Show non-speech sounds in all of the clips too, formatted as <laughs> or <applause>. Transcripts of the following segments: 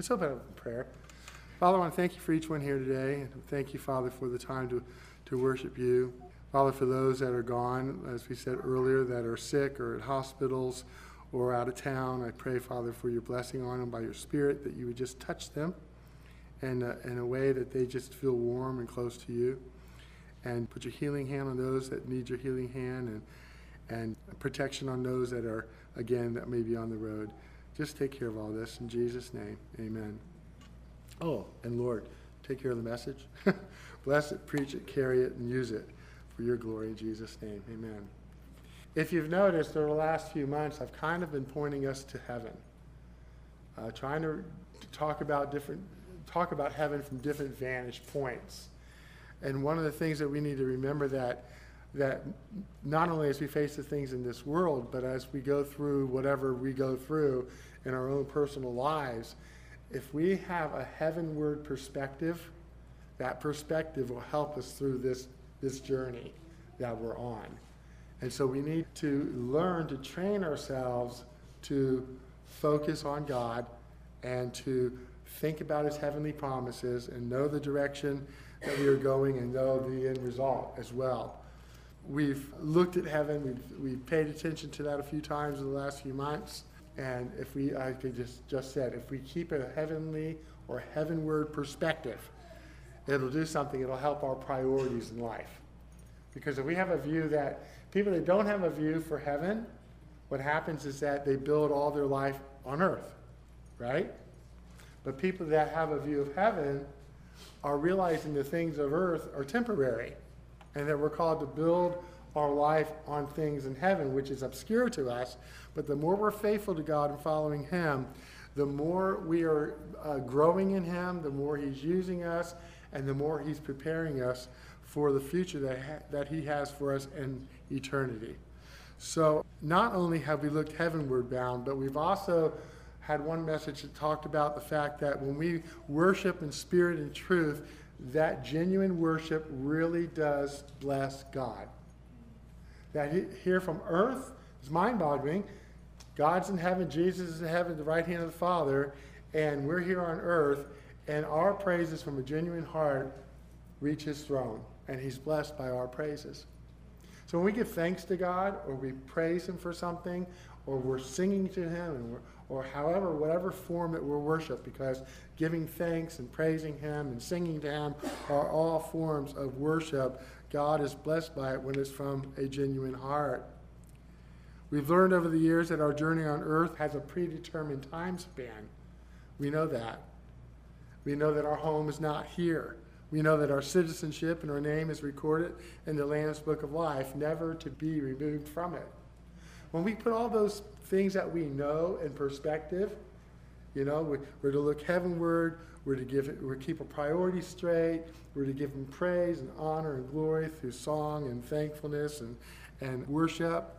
Let's open up in prayer. Father, I want to thank you for each one here today. And thank you, Father, for the time to, to worship you. Father, for those that are gone, as we said earlier, that are sick or at hospitals or out of town, I pray, Father, for your blessing on them by your Spirit, that you would just touch them and in a way that they just feel warm and close to you. And put your healing hand on those that need your healing hand and, and protection on those that are, again, that may be on the road. Just take care of all this. In Jesus' name, amen. Oh, and Lord, take care of the message. <laughs> Bless it, preach it, carry it, and use it for your glory in Jesus' name. Amen. If you've noticed over the last few months, I've kind of been pointing us to heaven, uh, trying to, to talk about different, talk about heaven from different vantage points. And one of the things that we need to remember that that not only as we face the things in this world, but as we go through whatever we go through in our own personal lives, if we have a heavenward perspective, that perspective will help us through this, this journey that we're on. And so we need to learn to train ourselves to focus on God and to think about his heavenly promises and know the direction that we are going and know the end result as well. We've looked at heaven, we've, we've paid attention to that a few times in the last few months. And if we, I just, just said, if we keep a heavenly or heavenward perspective, it'll do something, it'll help our priorities in life. Because if we have a view that people that don't have a view for heaven, what happens is that they build all their life on earth, right? But people that have a view of heaven are realizing the things of earth are temporary and that we're called to build our life on things in heaven, which is obscure to us. But the more we're faithful to God and following Him, the more we are uh, growing in Him, the more He's using us, and the more He's preparing us for the future that, ha- that He has for us in eternity. So, not only have we looked heavenward bound, but we've also had one message that talked about the fact that when we worship in spirit and truth, that genuine worship really does bless God. That here from earth is mind boggling. God's in heaven, Jesus is in heaven, the right hand of the Father, and we're here on earth, and our praises from a genuine heart reach his throne, and he's blessed by our praises. So when we give thanks to God, or we praise him for something, or we're singing to him, or however, whatever form that we're worship, because giving thanks and praising him and singing to him are all forms of worship. God is blessed by it when it's from a genuine heart. We've learned over the years that our journey on earth has a predetermined time span. We know that. We know that our home is not here. We know that our citizenship and our name is recorded in the Lamb's Book of Life, never to be removed from it. When we put all those things that we know in perspective, you know, we, we're to look heavenward, we're to give to keep our priorities straight, we're to give him praise and honor and glory through song and thankfulness and, and worship.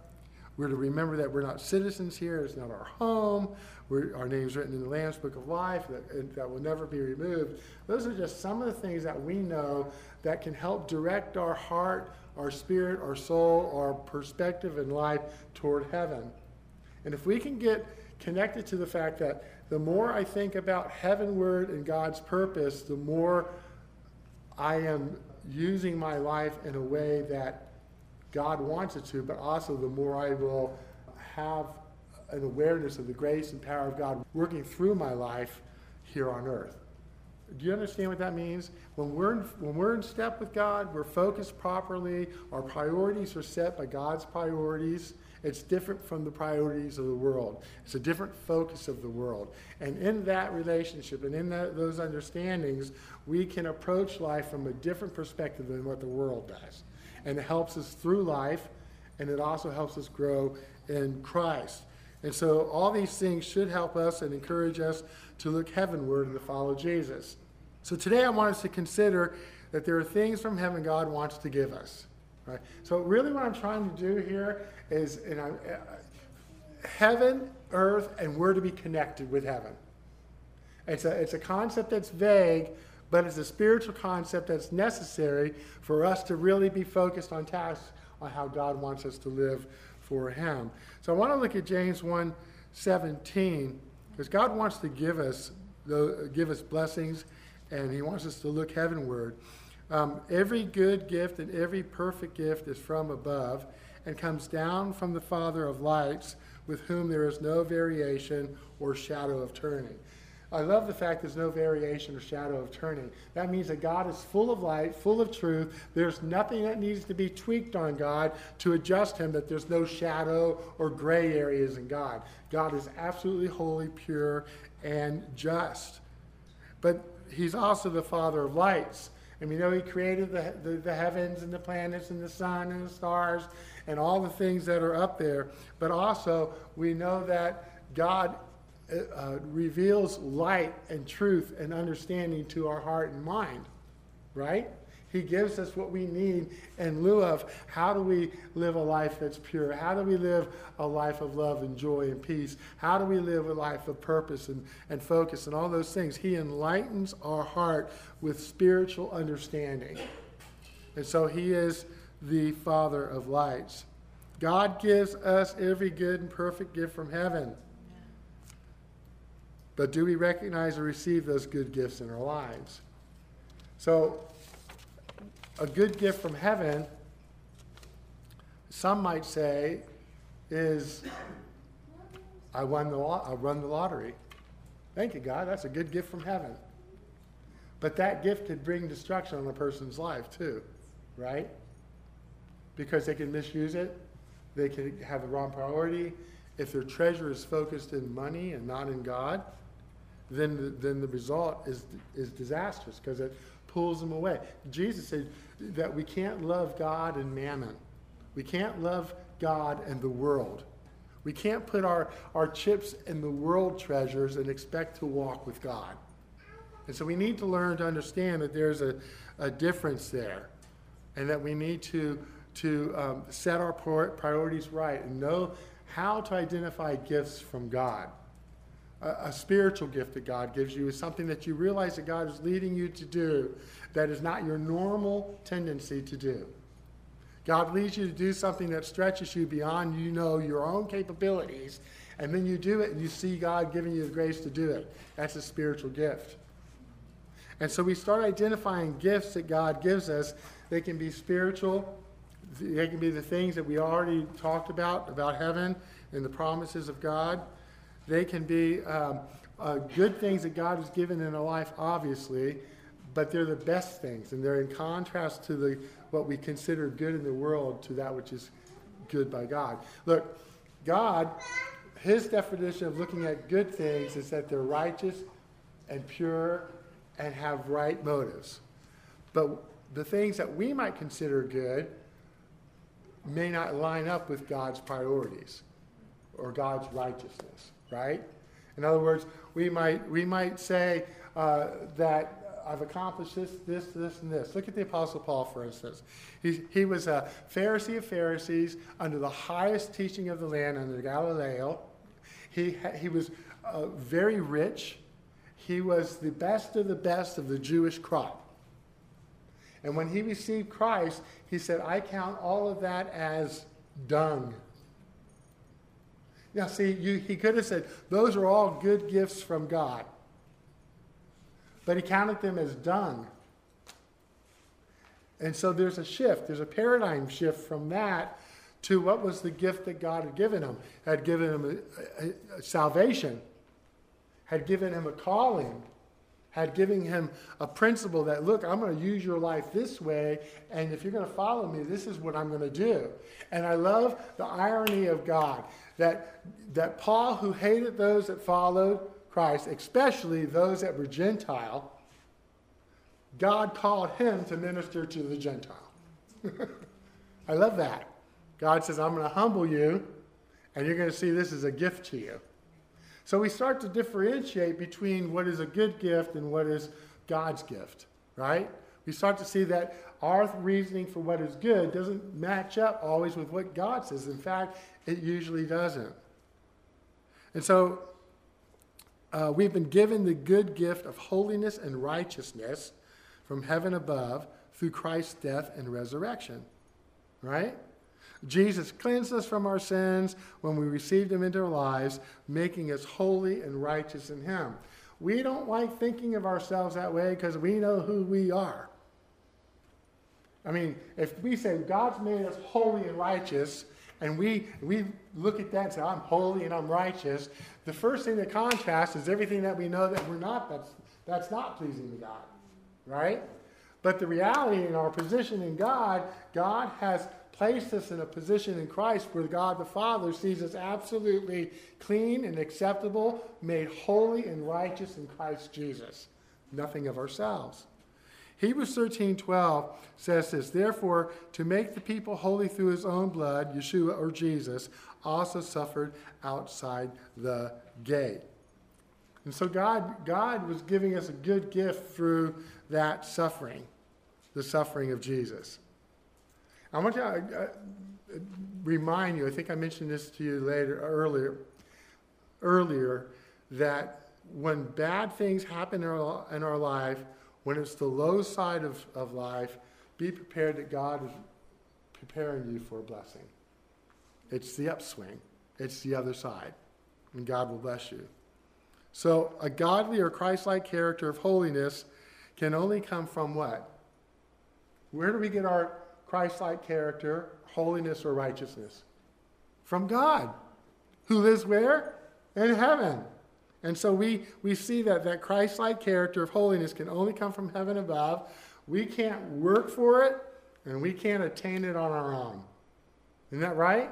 We're to remember that we're not citizens here, it's not our home. We're, our name's written in the Lamb's Book of Life that, that will never be removed. Those are just some of the things that we know that can help direct our heart, our spirit, our soul, our perspective in life toward heaven. And if we can get connected to the fact that the more I think about heavenward and God's purpose, the more I am using my life in a way that God wants it to, but also the more I will have an awareness of the grace and power of God working through my life here on earth. Do you understand what that means? When we're, in, when we're in step with God, we're focused properly, our priorities are set by God's priorities. It's different from the priorities of the world. It's a different focus of the world. And in that relationship and in that, those understandings, we can approach life from a different perspective than what the world does and it helps us through life, and it also helps us grow in Christ. And so all these things should help us and encourage us to look heavenward and to follow Jesus. So today I want us to consider that there are things from heaven God wants to give us. Right? So really what I'm trying to do here is you know, heaven, earth, and we're to be connected with heaven. It's a, it's a concept that's vague, but it's a spiritual concept that's necessary for us to really be focused on tasks on how God wants us to live for Him. So I want to look at James 1 17, because God wants to give us give us blessings, and He wants us to look heavenward. Um, every good gift and every perfect gift is from above and comes down from the Father of lights, with whom there is no variation or shadow of turning. I love the fact there's no variation or shadow of turning. That means that God is full of light, full of truth. There's nothing that needs to be tweaked on God to adjust him, that there's no shadow or gray areas in God. God is absolutely holy, pure, and just. But he's also the Father of lights. And we know he created the, the, the, heavens and the planets and the sun and the stars and all the things that are up there. But also, we know that God uh, reveals light and truth and understanding to our heart and mind, right? He gives us what we need in lieu of how do we live a life that's pure? How do we live a life of love and joy and peace? How do we live a life of purpose and, and focus and all those things? He enlightens our heart with spiritual understanding. And so he is the Father of lights. God gives us every good and perfect gift from heaven. But do we recognize and receive those good gifts in our lives? So, a good gift from heaven, some might say, is I won the I run the lottery. Thank you, God. That's a good gift from heaven. But that gift could bring destruction on a person's life too, right? Because they can misuse it. They can have the wrong priority. If their treasure is focused in money and not in God, then the, then the result is, is disastrous because it pulls them away. Jesus said that we can't love God and mammon. We can't love God and the world. We can't put our, our chips in the world treasures and expect to walk with God. And so we need to learn to understand that there's a, a difference there and that we need to, to um, set our priorities right and know how to identify gifts from God a, a spiritual gift that God gives you is something that you realize that God is leading you to do that is not your normal tendency to do. God leads you to do something that stretches you beyond you know your own capabilities, and then you do it and you see God giving you the grace to do it. That's a spiritual gift. And so we start identifying gifts that God gives us. They can be spiritual, they can be the things that we already talked about, about heaven and the promises of God. They can be um, uh, good things that God has given in a life, obviously, but they're the best things, and they're in contrast to the what we consider good in the world to that which is good by God. Look, God, His definition of looking at good things is that they're righteous and pure and have right motives. But the things that we might consider good may not line up with God's priorities or God's righteousness right? In other words, we might, we might say uh, that I've accomplished this, this, this, and this. Look at the Apostle Paul, for instance. He, he was a Pharisee of Pharisees under the highest teaching of the land under Gamaliel. He, he was uh, very rich. He was the best of the best of the Jewish crop. And when he received Christ, he said, I count all of that as dung now, see, you, he could have said, those are all good gifts from God. But he counted them as dung. And so there's a shift, there's a paradigm shift from that to what was the gift that God had given him. Had given him a, a, a salvation, had given him a calling, had given him a principle that, look, I'm going to use your life this way, and if you're going to follow me, this is what I'm going to do. And I love the irony of God that, that Paul, who hated those that followed Christ, especially those that were Gentile, God called him to minister to the Gentile. <laughs> I love that. God says, I'm going to humble you, and you're going to see this as a gift to you. So we start to differentiate between what is a good gift and what is God's gift, right? We start to see that our reasoning for what is good doesn't match up always with what God says. In fact, it usually doesn't. And so uh, we've been given the good gift of holiness and righteousness from heaven above through Christ's death and resurrection, right? Jesus cleansed us from our sins when we received him into our lives, making us holy and righteous in him. we don't like thinking of ourselves that way because we know who we are. I mean, if we say God's made us holy and righteous, and we, we look at that and say, I'm holy and I'm righteous, the first thing that contrasts is everything that we know that we're not, that's, that's not pleasing to God, right? But the reality in our position in God, God has placed us in a position in Christ where God the Father sees us absolutely clean and acceptable, made holy and righteous in Christ Jesus. Nothing of ourselves. Hebrews 13 12 says this Therefore, to make the people holy through his own blood, Yeshua or Jesus also suffered outside the gate. And so God, God was giving us a good gift through that suffering, the suffering of Jesus. I want to uh, uh remind you, I think I mentioned this to you later earlier, earlier that when bad things happen in our, in our life, when it's the low side of, of life, be prepared that God is preparing you for a blessing. It's the upswing, it's the other side, and God will bless you. So, a godly or Christ like character of holiness can only come from what? Where do we get our Christ like character, holiness, or righteousness? From God, who lives where? In heaven. And so we, we see that that Christ like character of holiness can only come from heaven above. We can't work for it, and we can't attain it on our own. Isn't that right?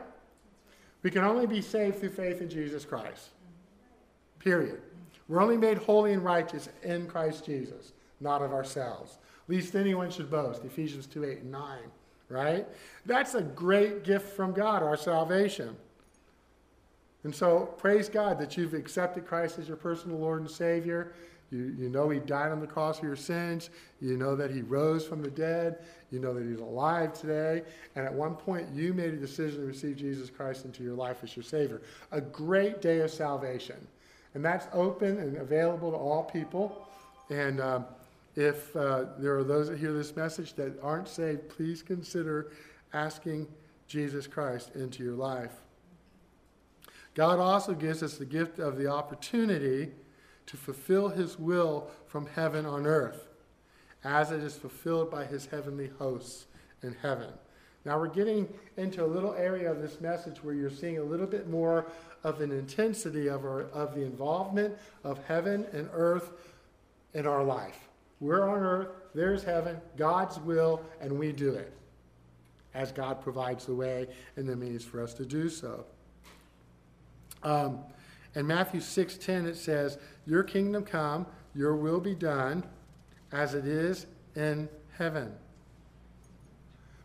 We can only be saved through faith in Jesus Christ. Period. We're only made holy and righteous in Christ Jesus, not of ourselves. Least anyone should boast. Ephesians 2 8 and 9. Right? That's a great gift from God, our salvation. And so, praise God that you've accepted Christ as your personal Lord and Savior. You, you know He died on the cross for your sins. You know that He rose from the dead. You know that He's alive today. And at one point, you made a decision to receive Jesus Christ into your life as your Savior. A great day of salvation. And that's open and available to all people. And um, if uh, there are those that hear this message that aren't saved, please consider asking Jesus Christ into your life. God also gives us the gift of the opportunity to fulfill his will from heaven on earth, as it is fulfilled by his heavenly hosts in heaven. Now we're getting into a little area of this message where you're seeing a little bit more of an intensity of, our, of the involvement of heaven and earth in our life. We're on earth, there's heaven, God's will, and we do it as God provides the way and the means for us to do so. Um, in Matthew 6:10 it says, "Your kingdom come, your will be done, as it is in heaven."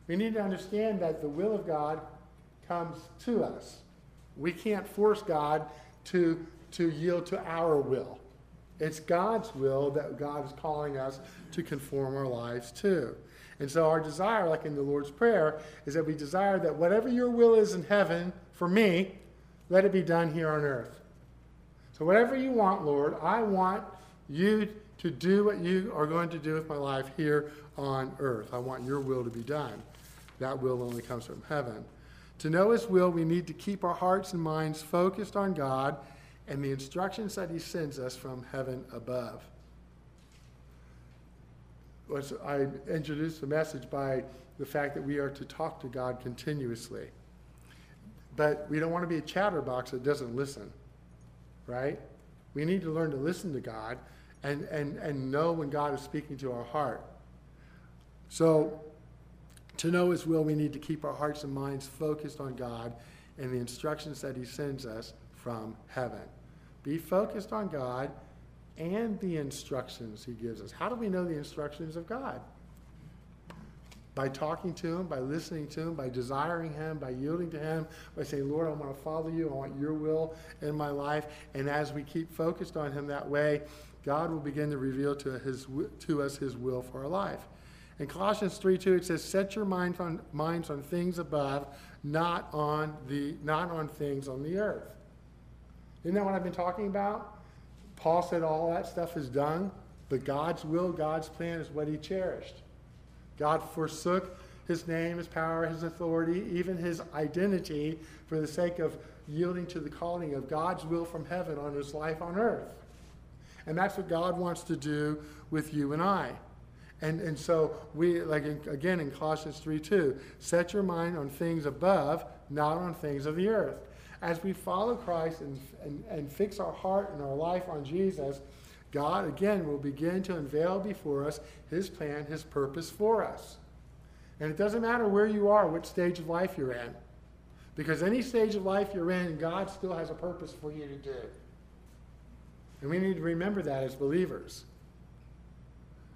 We need to understand that the will of God comes to us. We can't force God to, to yield to our will. It's God's will that God is calling us to conform our lives to. And so, our desire, like in the Lord's Prayer, is that we desire that whatever your will is in heaven for me, let it be done here on earth. So, whatever you want, Lord, I want you to do what you are going to do with my life here on earth. I want your will to be done. That will only comes from heaven. To know His will, we need to keep our hearts and minds focused on God and the instructions that He sends us from heaven above. I introduced the message by the fact that we are to talk to God continuously. But we don't want to be a chatterbox that doesn't listen, right? We need to learn to listen to God and, and, and know when God is speaking to our heart. So, to know His will, we need to keep our hearts and minds focused on God and the instructions that He sends us from heaven. Be focused on God and the instructions He gives us. How do we know the instructions of God? by talking to Him, by listening to Him, by desiring Him, by yielding to Him, by saying, Lord, I want to follow you. I want your will in my life. And as we keep focused on Him that way, God will begin to reveal to, his, to us His will for our life. In Colossians 3 2, it says, Set your mind on, minds on things above, not on, the, not on things on the earth. Isn't that what I've been talking about? Paul said all that stuff is done, but God's will, God's plan is what he cherished. God forsook his name, his power, his authority, even his identity for the sake of yielding to the calling of God's will from heaven on his life on earth. And that's what God wants to do with you and I. And, and so we, like in, again in Colossians 3 2, set your mind on things above, not on things of the earth. As we follow Christ and, and, and fix our heart and our life on Jesus, God again will begin to unveil before us his plan, his purpose for us. And it doesn't matter where you are, what stage of life you're in. Because any stage of life you're in, God still has a purpose for you to do. And we need to remember that as believers.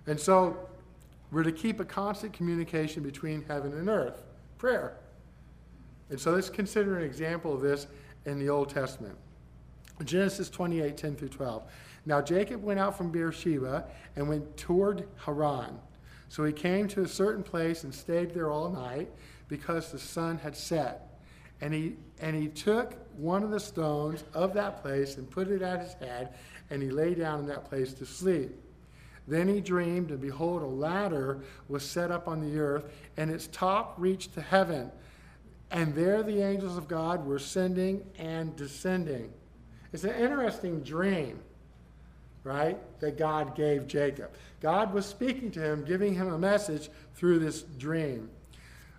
And so we're to keep a constant communication between heaven and earth prayer. And so let's consider an example of this in the Old Testament. Genesis 28 10 through 12. Now Jacob went out from Beersheba and went toward Haran. So he came to a certain place and stayed there all night because the sun had set. And he, and he took one of the stones of that place and put it at his head, and he lay down in that place to sleep. Then he dreamed, and behold, a ladder was set up on the earth, and its top reached to heaven. And there the angels of God were ascending and descending. It's an interesting dream, right, that God gave Jacob. God was speaking to him, giving him a message through this dream.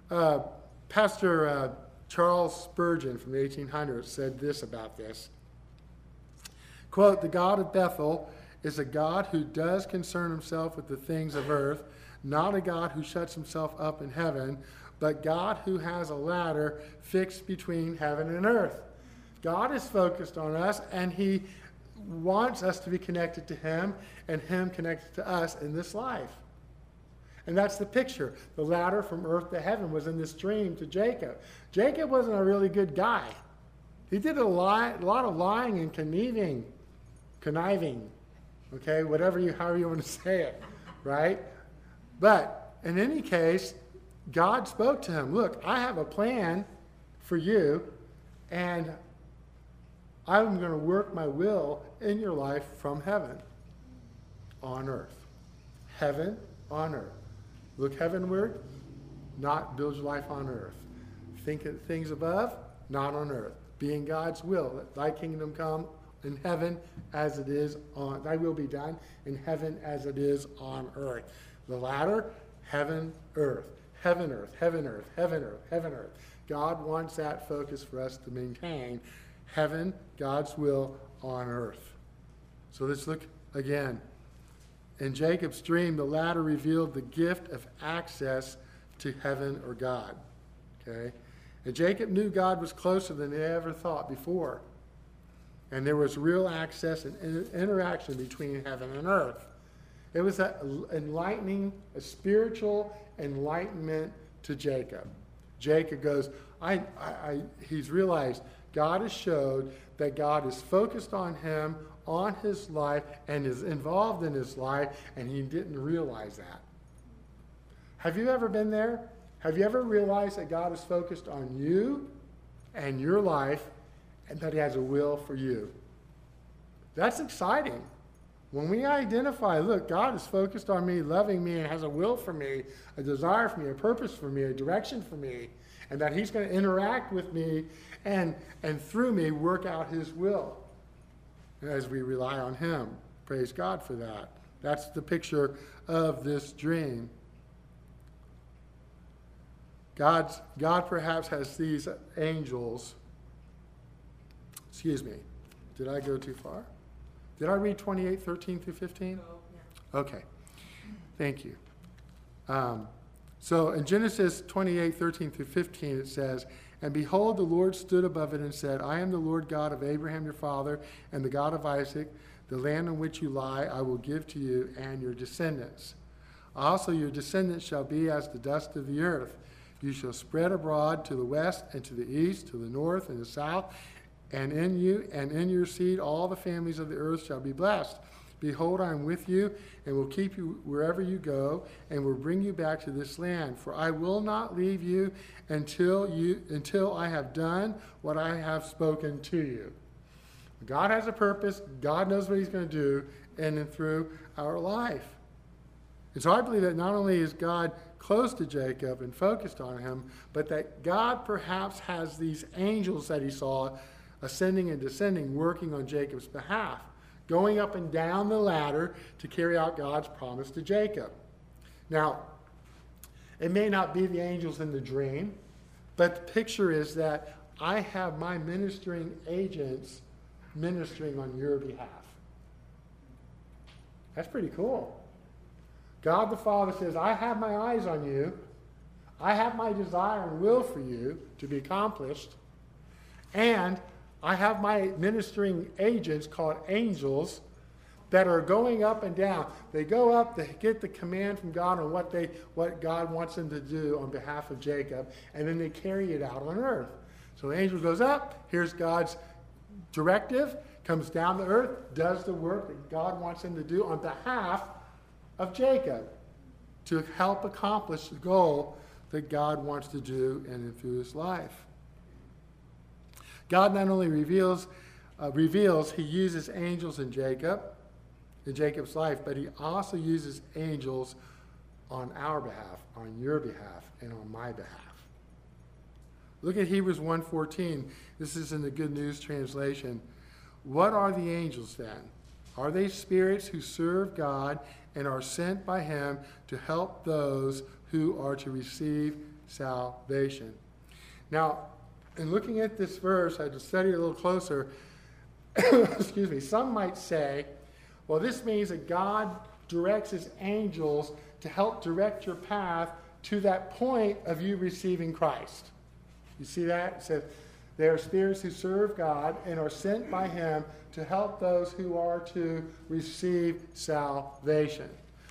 Uh, Pastor uh, Charles Spurgeon from the 1800s said this about this. Quote, the God of Bethel is a God who does concern himself with the things of earth, not a God who shuts himself up in heaven, but God who has a ladder fixed between heaven and earth. God is focused on us, and he wants us to be connected to him and him connected to us in this life. And that's the picture. The ladder from earth to heaven was in this dream to Jacob. Jacob wasn't a really good guy. He did a lot, a lot of lying and conniving, conniving, okay, whatever you, however you want to say it, right? But in any case, God spoke to him. Look, I have a plan for you, and I'm going to work my will in your life from heaven on earth. Heaven on earth. Look heavenward, not build your life on earth. Think of things above, not on earth. Be in God's will. Let thy kingdom come in heaven as it is on, thy will be done in heaven as it is on earth. The ladder, heaven, earth. Heaven, earth, heaven, earth, heaven, earth, heaven, earth. God wants that focus for us to maintain heaven, God's will on earth. So let's look again. In Jacob's dream, the ladder revealed the gift of access to heaven or God. Okay? And Jacob knew God was closer than he ever thought before. And there was real access and interaction between heaven and earth. It was an enlightening, a spiritual enlightenment to Jacob. Jacob goes, I, I, I, he's realized God has showed that God is focused on him, on his life, and is involved in his life, and he didn't realize that. Have you ever been there? Have you ever realized that God is focused on you and your life, and that he has a will for you? That's exciting. When we identify, look, God is focused on me, loving me, and has a will for me, a desire for me, a purpose for me, a direction for me, and that He's going to interact with me and, and through me work out His will as we rely on Him. Praise God for that. That's the picture of this dream. God's, God perhaps has these angels. Excuse me. Did I go too far? Did I read 28, 13 through 15? Okay. Thank you. Um, so in Genesis 28, 13 through 15, it says, And behold, the Lord stood above it and said, I am the Lord God of Abraham your father, and the God of Isaac. The land on which you lie I will give to you and your descendants. Also, your descendants shall be as the dust of the earth. You shall spread abroad to the west and to the east, to the north and the south, and in you and in your seed all the families of the earth shall be blessed. Behold, I am with you, and will keep you wherever you go, and will bring you back to this land. For I will not leave you until you until I have done what I have spoken to you. God has a purpose. God knows what He's going to do in and through our life. And so I believe that not only is God close to Jacob and focused on him, but that God perhaps has these angels that He saw ascending and descending, working on Jacob's behalf. going up and down the ladder to carry out God's promise to Jacob. Now, it may not be the angels in the dream, but the picture is that I have my ministering agents ministering on your behalf. That's pretty cool. God the Father says, I have my eyes on you. I have my desire and will for you to be accomplished. And I have my ministering agents called angels that are going up and down. They go up, they get the command from God on what they what God wants them to do on behalf of Jacob, and then they carry it out on earth. So the angel goes up, here's God's directive, comes down to earth, does the work that God wants him to do on behalf of Jacob to help accomplish the goal that God wants to do in and through his life. God not only reveals, uh, reveals, he uses angels in Jacob, in Jacob's life, but he also uses angels on our behalf, on your behalf, and on my behalf. Look at Hebrews 1:14. This is in the Good News translation. What are the angels then? Are they spirits who serve God and are sent by him to help those who are to receive salvation? Now, in looking at this verse, I had to study it a little closer. <coughs> Excuse me. Some might say, well, this means that God directs his angels to help direct your path to that point of you receiving Christ. You see that? It says, they are spirits who serve God and are sent by him to help those who are to receive salvation.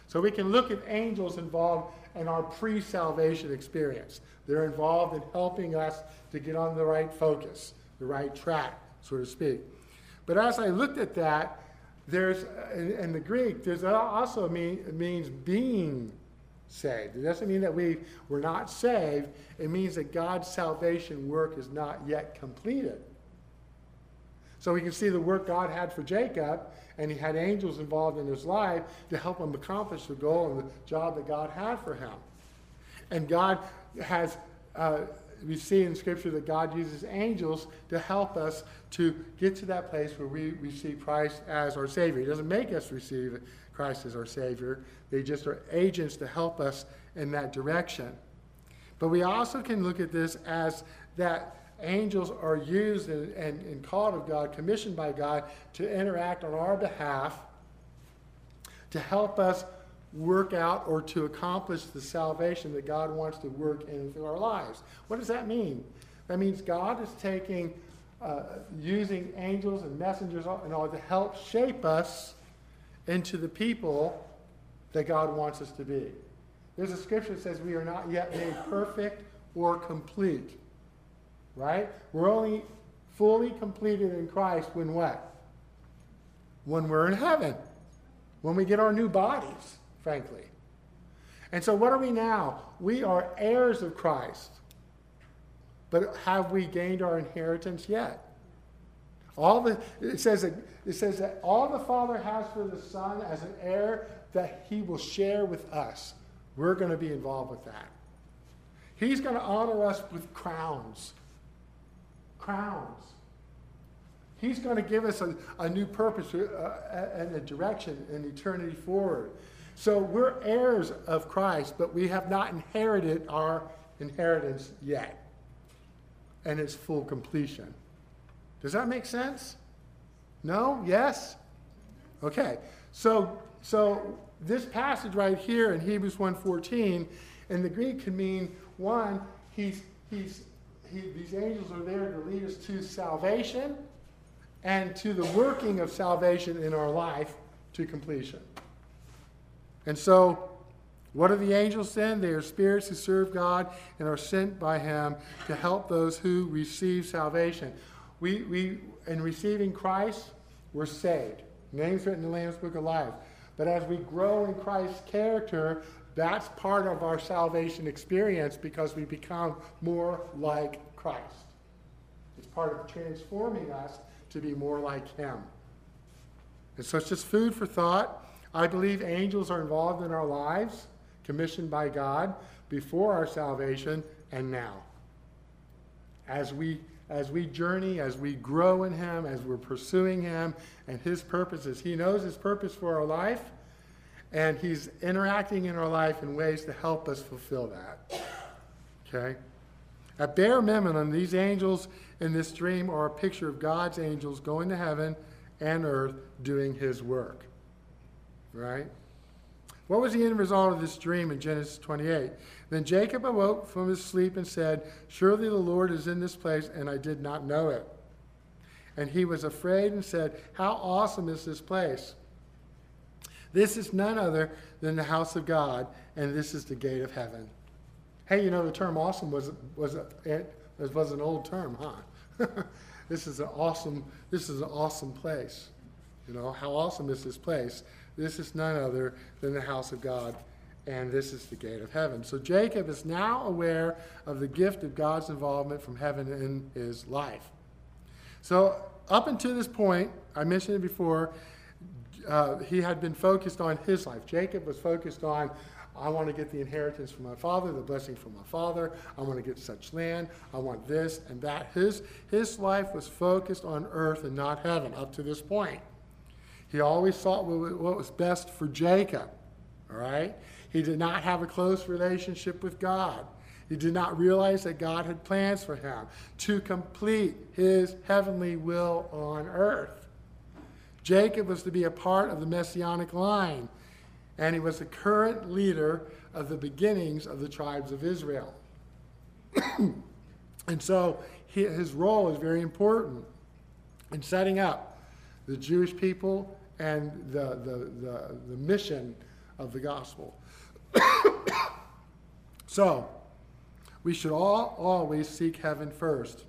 So we can look at angels involved in our pre salvation experience. They're involved in helping us to get on the right focus, the right track, so to speak. But as I looked at that, there's, in, in the Greek, there's also mean, means being saved. It doesn't mean that we were not saved. It means that God's salvation work is not yet completed. So we can see the work God had for Jacob, and he had angels involved in his life to help him accomplish the goal and the job that God had for him. And God has, uh, we see in Scripture that God uses angels to help us to get to that place where we receive Christ as our Savior. He doesn't make us receive Christ as our Savior, they just are agents to help us in that direction. But we also can look at this as that angels are used and, and, and called of God, commissioned by God to interact on our behalf to help us work out or to accomplish the salvation that God wants to work in through our lives. What does that mean? That means God is taking, uh, using angels and messengers in all to help shape us into the people that God wants us to be. There's a scripture that says we are not yet made perfect or complete right? We're only fully completed in Christ when what? When we're in heaven. When we get our new bodies, frankly. And so what are we now? We are heirs of Christ. But have we gained our inheritance yet? All the it says that it says that all the Father has for the Son as an heir that he will share with us. We're going to be involved with that. He's going to honor us with crowns crowns. He's going to give us a, a new purpose uh, and a direction in eternity forward. So we're heirs of Christ, but we have not inherited our inheritance yet and its full completion. Does that make sense? No? Yes? Okay. So so this passage right here in Hebrews 1:14 in the Greek can mean one he's he's he, these angels are there to lead us to salvation and to the working of salvation in our life to completion. And so, what are the angels then? They are spirits who serve God and are sent by Him to help those who receive salvation. We, we in receiving Christ, we're saved. Names written in the Lamb's Book of Life. But as we grow in Christ's character, that's part of our salvation experience because we become more like Christ. It's part of transforming us to be more like Him. And so it's just food for thought. I believe angels are involved in our lives, commissioned by God before our salvation and now. As we as we journey, as we grow in Him, as we're pursuing Him and His purposes. He knows His purpose for our life, and He's interacting in our life in ways to help us fulfill that. Okay? At bare minimum, these angels in this dream are a picture of God's angels going to heaven and earth doing His work. Right? What was the end result of this dream in Genesis 28? Then Jacob awoke from his sleep and said, Surely the Lord is in this place, and I did not know it. And he was afraid and said, How awesome is this place! This is none other than the house of God, and this is the gate of heaven. Hey, you know, the term awesome was, was, a, was an old term, huh? <laughs> this is an awesome, this is an awesome place. You know, how awesome is this place? This is none other than the house of God, and this is the gate of heaven. So Jacob is now aware of the gift of God's involvement from heaven in his life. So, up until this point, I mentioned it before, uh, he had been focused on his life. Jacob was focused on, I want to get the inheritance from my father, the blessing from my father. I want to get such land. I want this and that. His, his life was focused on earth and not heaven up to this point. He always sought what was best for Jacob. All right? He did not have a close relationship with God. He did not realize that God had plans for him to complete his heavenly will on earth. Jacob was to be a part of the messianic line, and he was the current leader of the beginnings of the tribes of Israel. <clears throat> and so his role is very important in setting up the Jewish people and the, the, the, the mission of the gospel. <coughs> so, we should all always seek heaven first,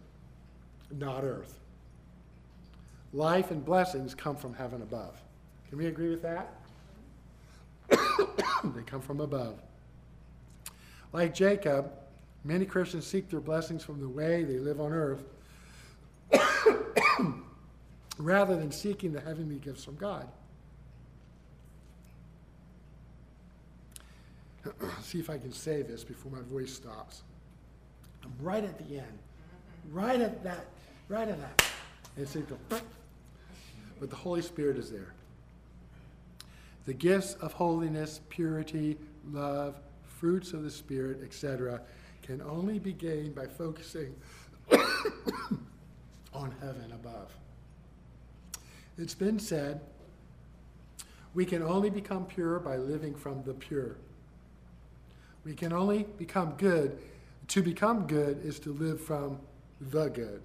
not earth. Life and blessings come from heaven above. Can we agree with that? <coughs> they come from above. Like Jacob, many Christians seek their blessings from the way they live on earth <coughs> rather than seeking the heavenly gifts from God. <coughs> See if I can say this before my voice stops. I'm right at the end, right at that, right at that. It's but the Holy Spirit is there. The gifts of holiness, purity, love, fruits of the Spirit, etc., can only be gained by focusing <coughs> on heaven above. It's been said we can only become pure by living from the pure. We can only become good. To become good is to live from the good.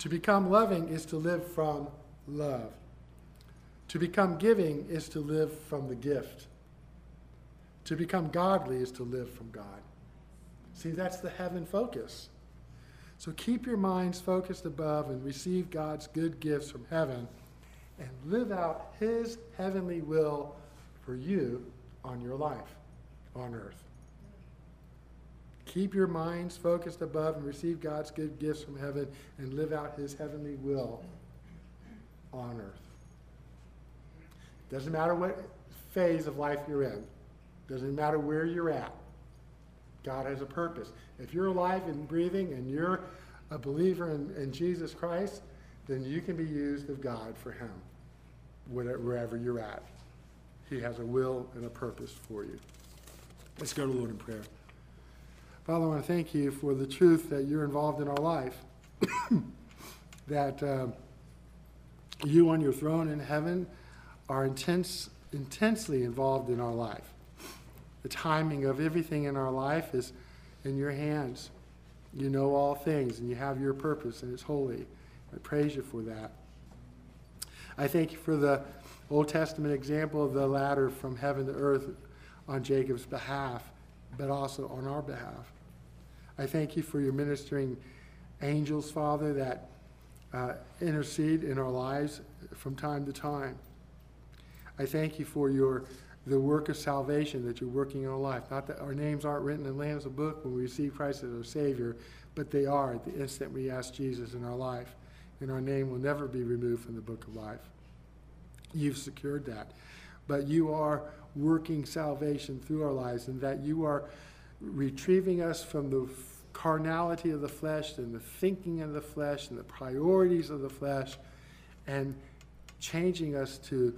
To become loving is to live from love. To become giving is to live from the gift. To become godly is to live from God. See, that's the heaven focus. So keep your minds focused above and receive God's good gifts from heaven and live out His heavenly will for you on your life on earth. Keep your minds focused above and receive God's good gifts from heaven and live out His heavenly will on earth. Doesn't matter what phase of life you're in, doesn't matter where you're at. God has a purpose. If you're alive and breathing and you're a believer in, in Jesus Christ, then you can be used of God for Him, wherever you're at. He has a will and a purpose for you. Let's go to the Lord in prayer. Father, I want to thank you for the truth that you're involved in our life, <coughs> that uh, you on your throne in heaven are intense, intensely involved in our life. The timing of everything in our life is in your hands. You know all things, and you have your purpose, and it's holy. I praise you for that. I thank you for the Old Testament example of the ladder from heaven to earth on Jacob's behalf, but also on our behalf. I thank you for your ministering angels, Father, that uh, intercede in our lives from time to time. I thank you for your the work of salvation that you're working in our life. Not that our names aren't written in the Lamb's book when we receive Christ as our Savior, but they are at the instant we ask Jesus in our life. And our name will never be removed from the book of life. You've secured that. But you are working salvation through our lives and that you are retrieving us from the carnality of the flesh and the thinking of the flesh and the priorities of the flesh and changing us to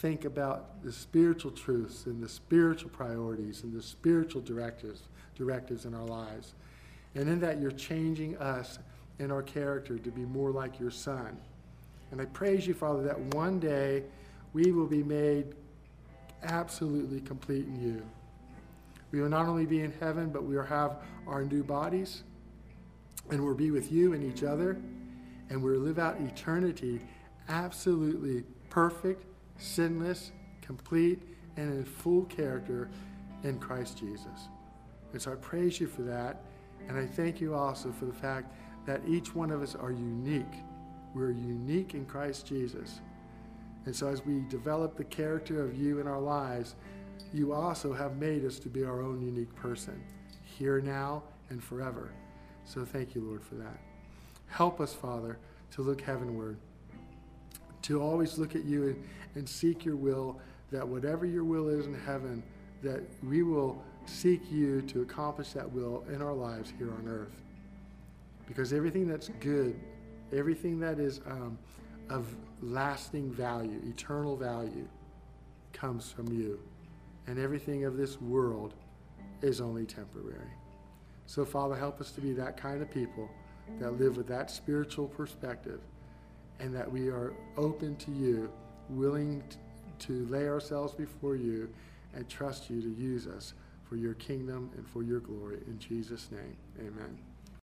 think about the spiritual truths and the spiritual priorities and the spiritual directives directives in our lives. And in that you're changing us in our character to be more like your son. And I praise you, Father, that one day we will be made absolutely complete in you. We will not only be in heaven, but we will have our new bodies, and we'll be with you and each other, and we'll live out eternity absolutely perfect, sinless, complete, and in full character in Christ Jesus. And so I praise you for that, and I thank you also for the fact that each one of us are unique. We're unique in Christ Jesus. And so as we develop the character of you in our lives, you also have made us to be our own unique person, here now and forever. So thank you, Lord, for that. Help us, Father, to look heavenward, to always look at you and, and seek your will, that whatever your will is in heaven, that we will seek you to accomplish that will in our lives here on earth. Because everything that's good, everything that is um, of lasting value, eternal value, comes from you. And everything of this world is only temporary. So, Father, help us to be that kind of people that live with that spiritual perspective and that we are open to you, willing to lay ourselves before you and trust you to use us for your kingdom and for your glory. In Jesus' name, amen.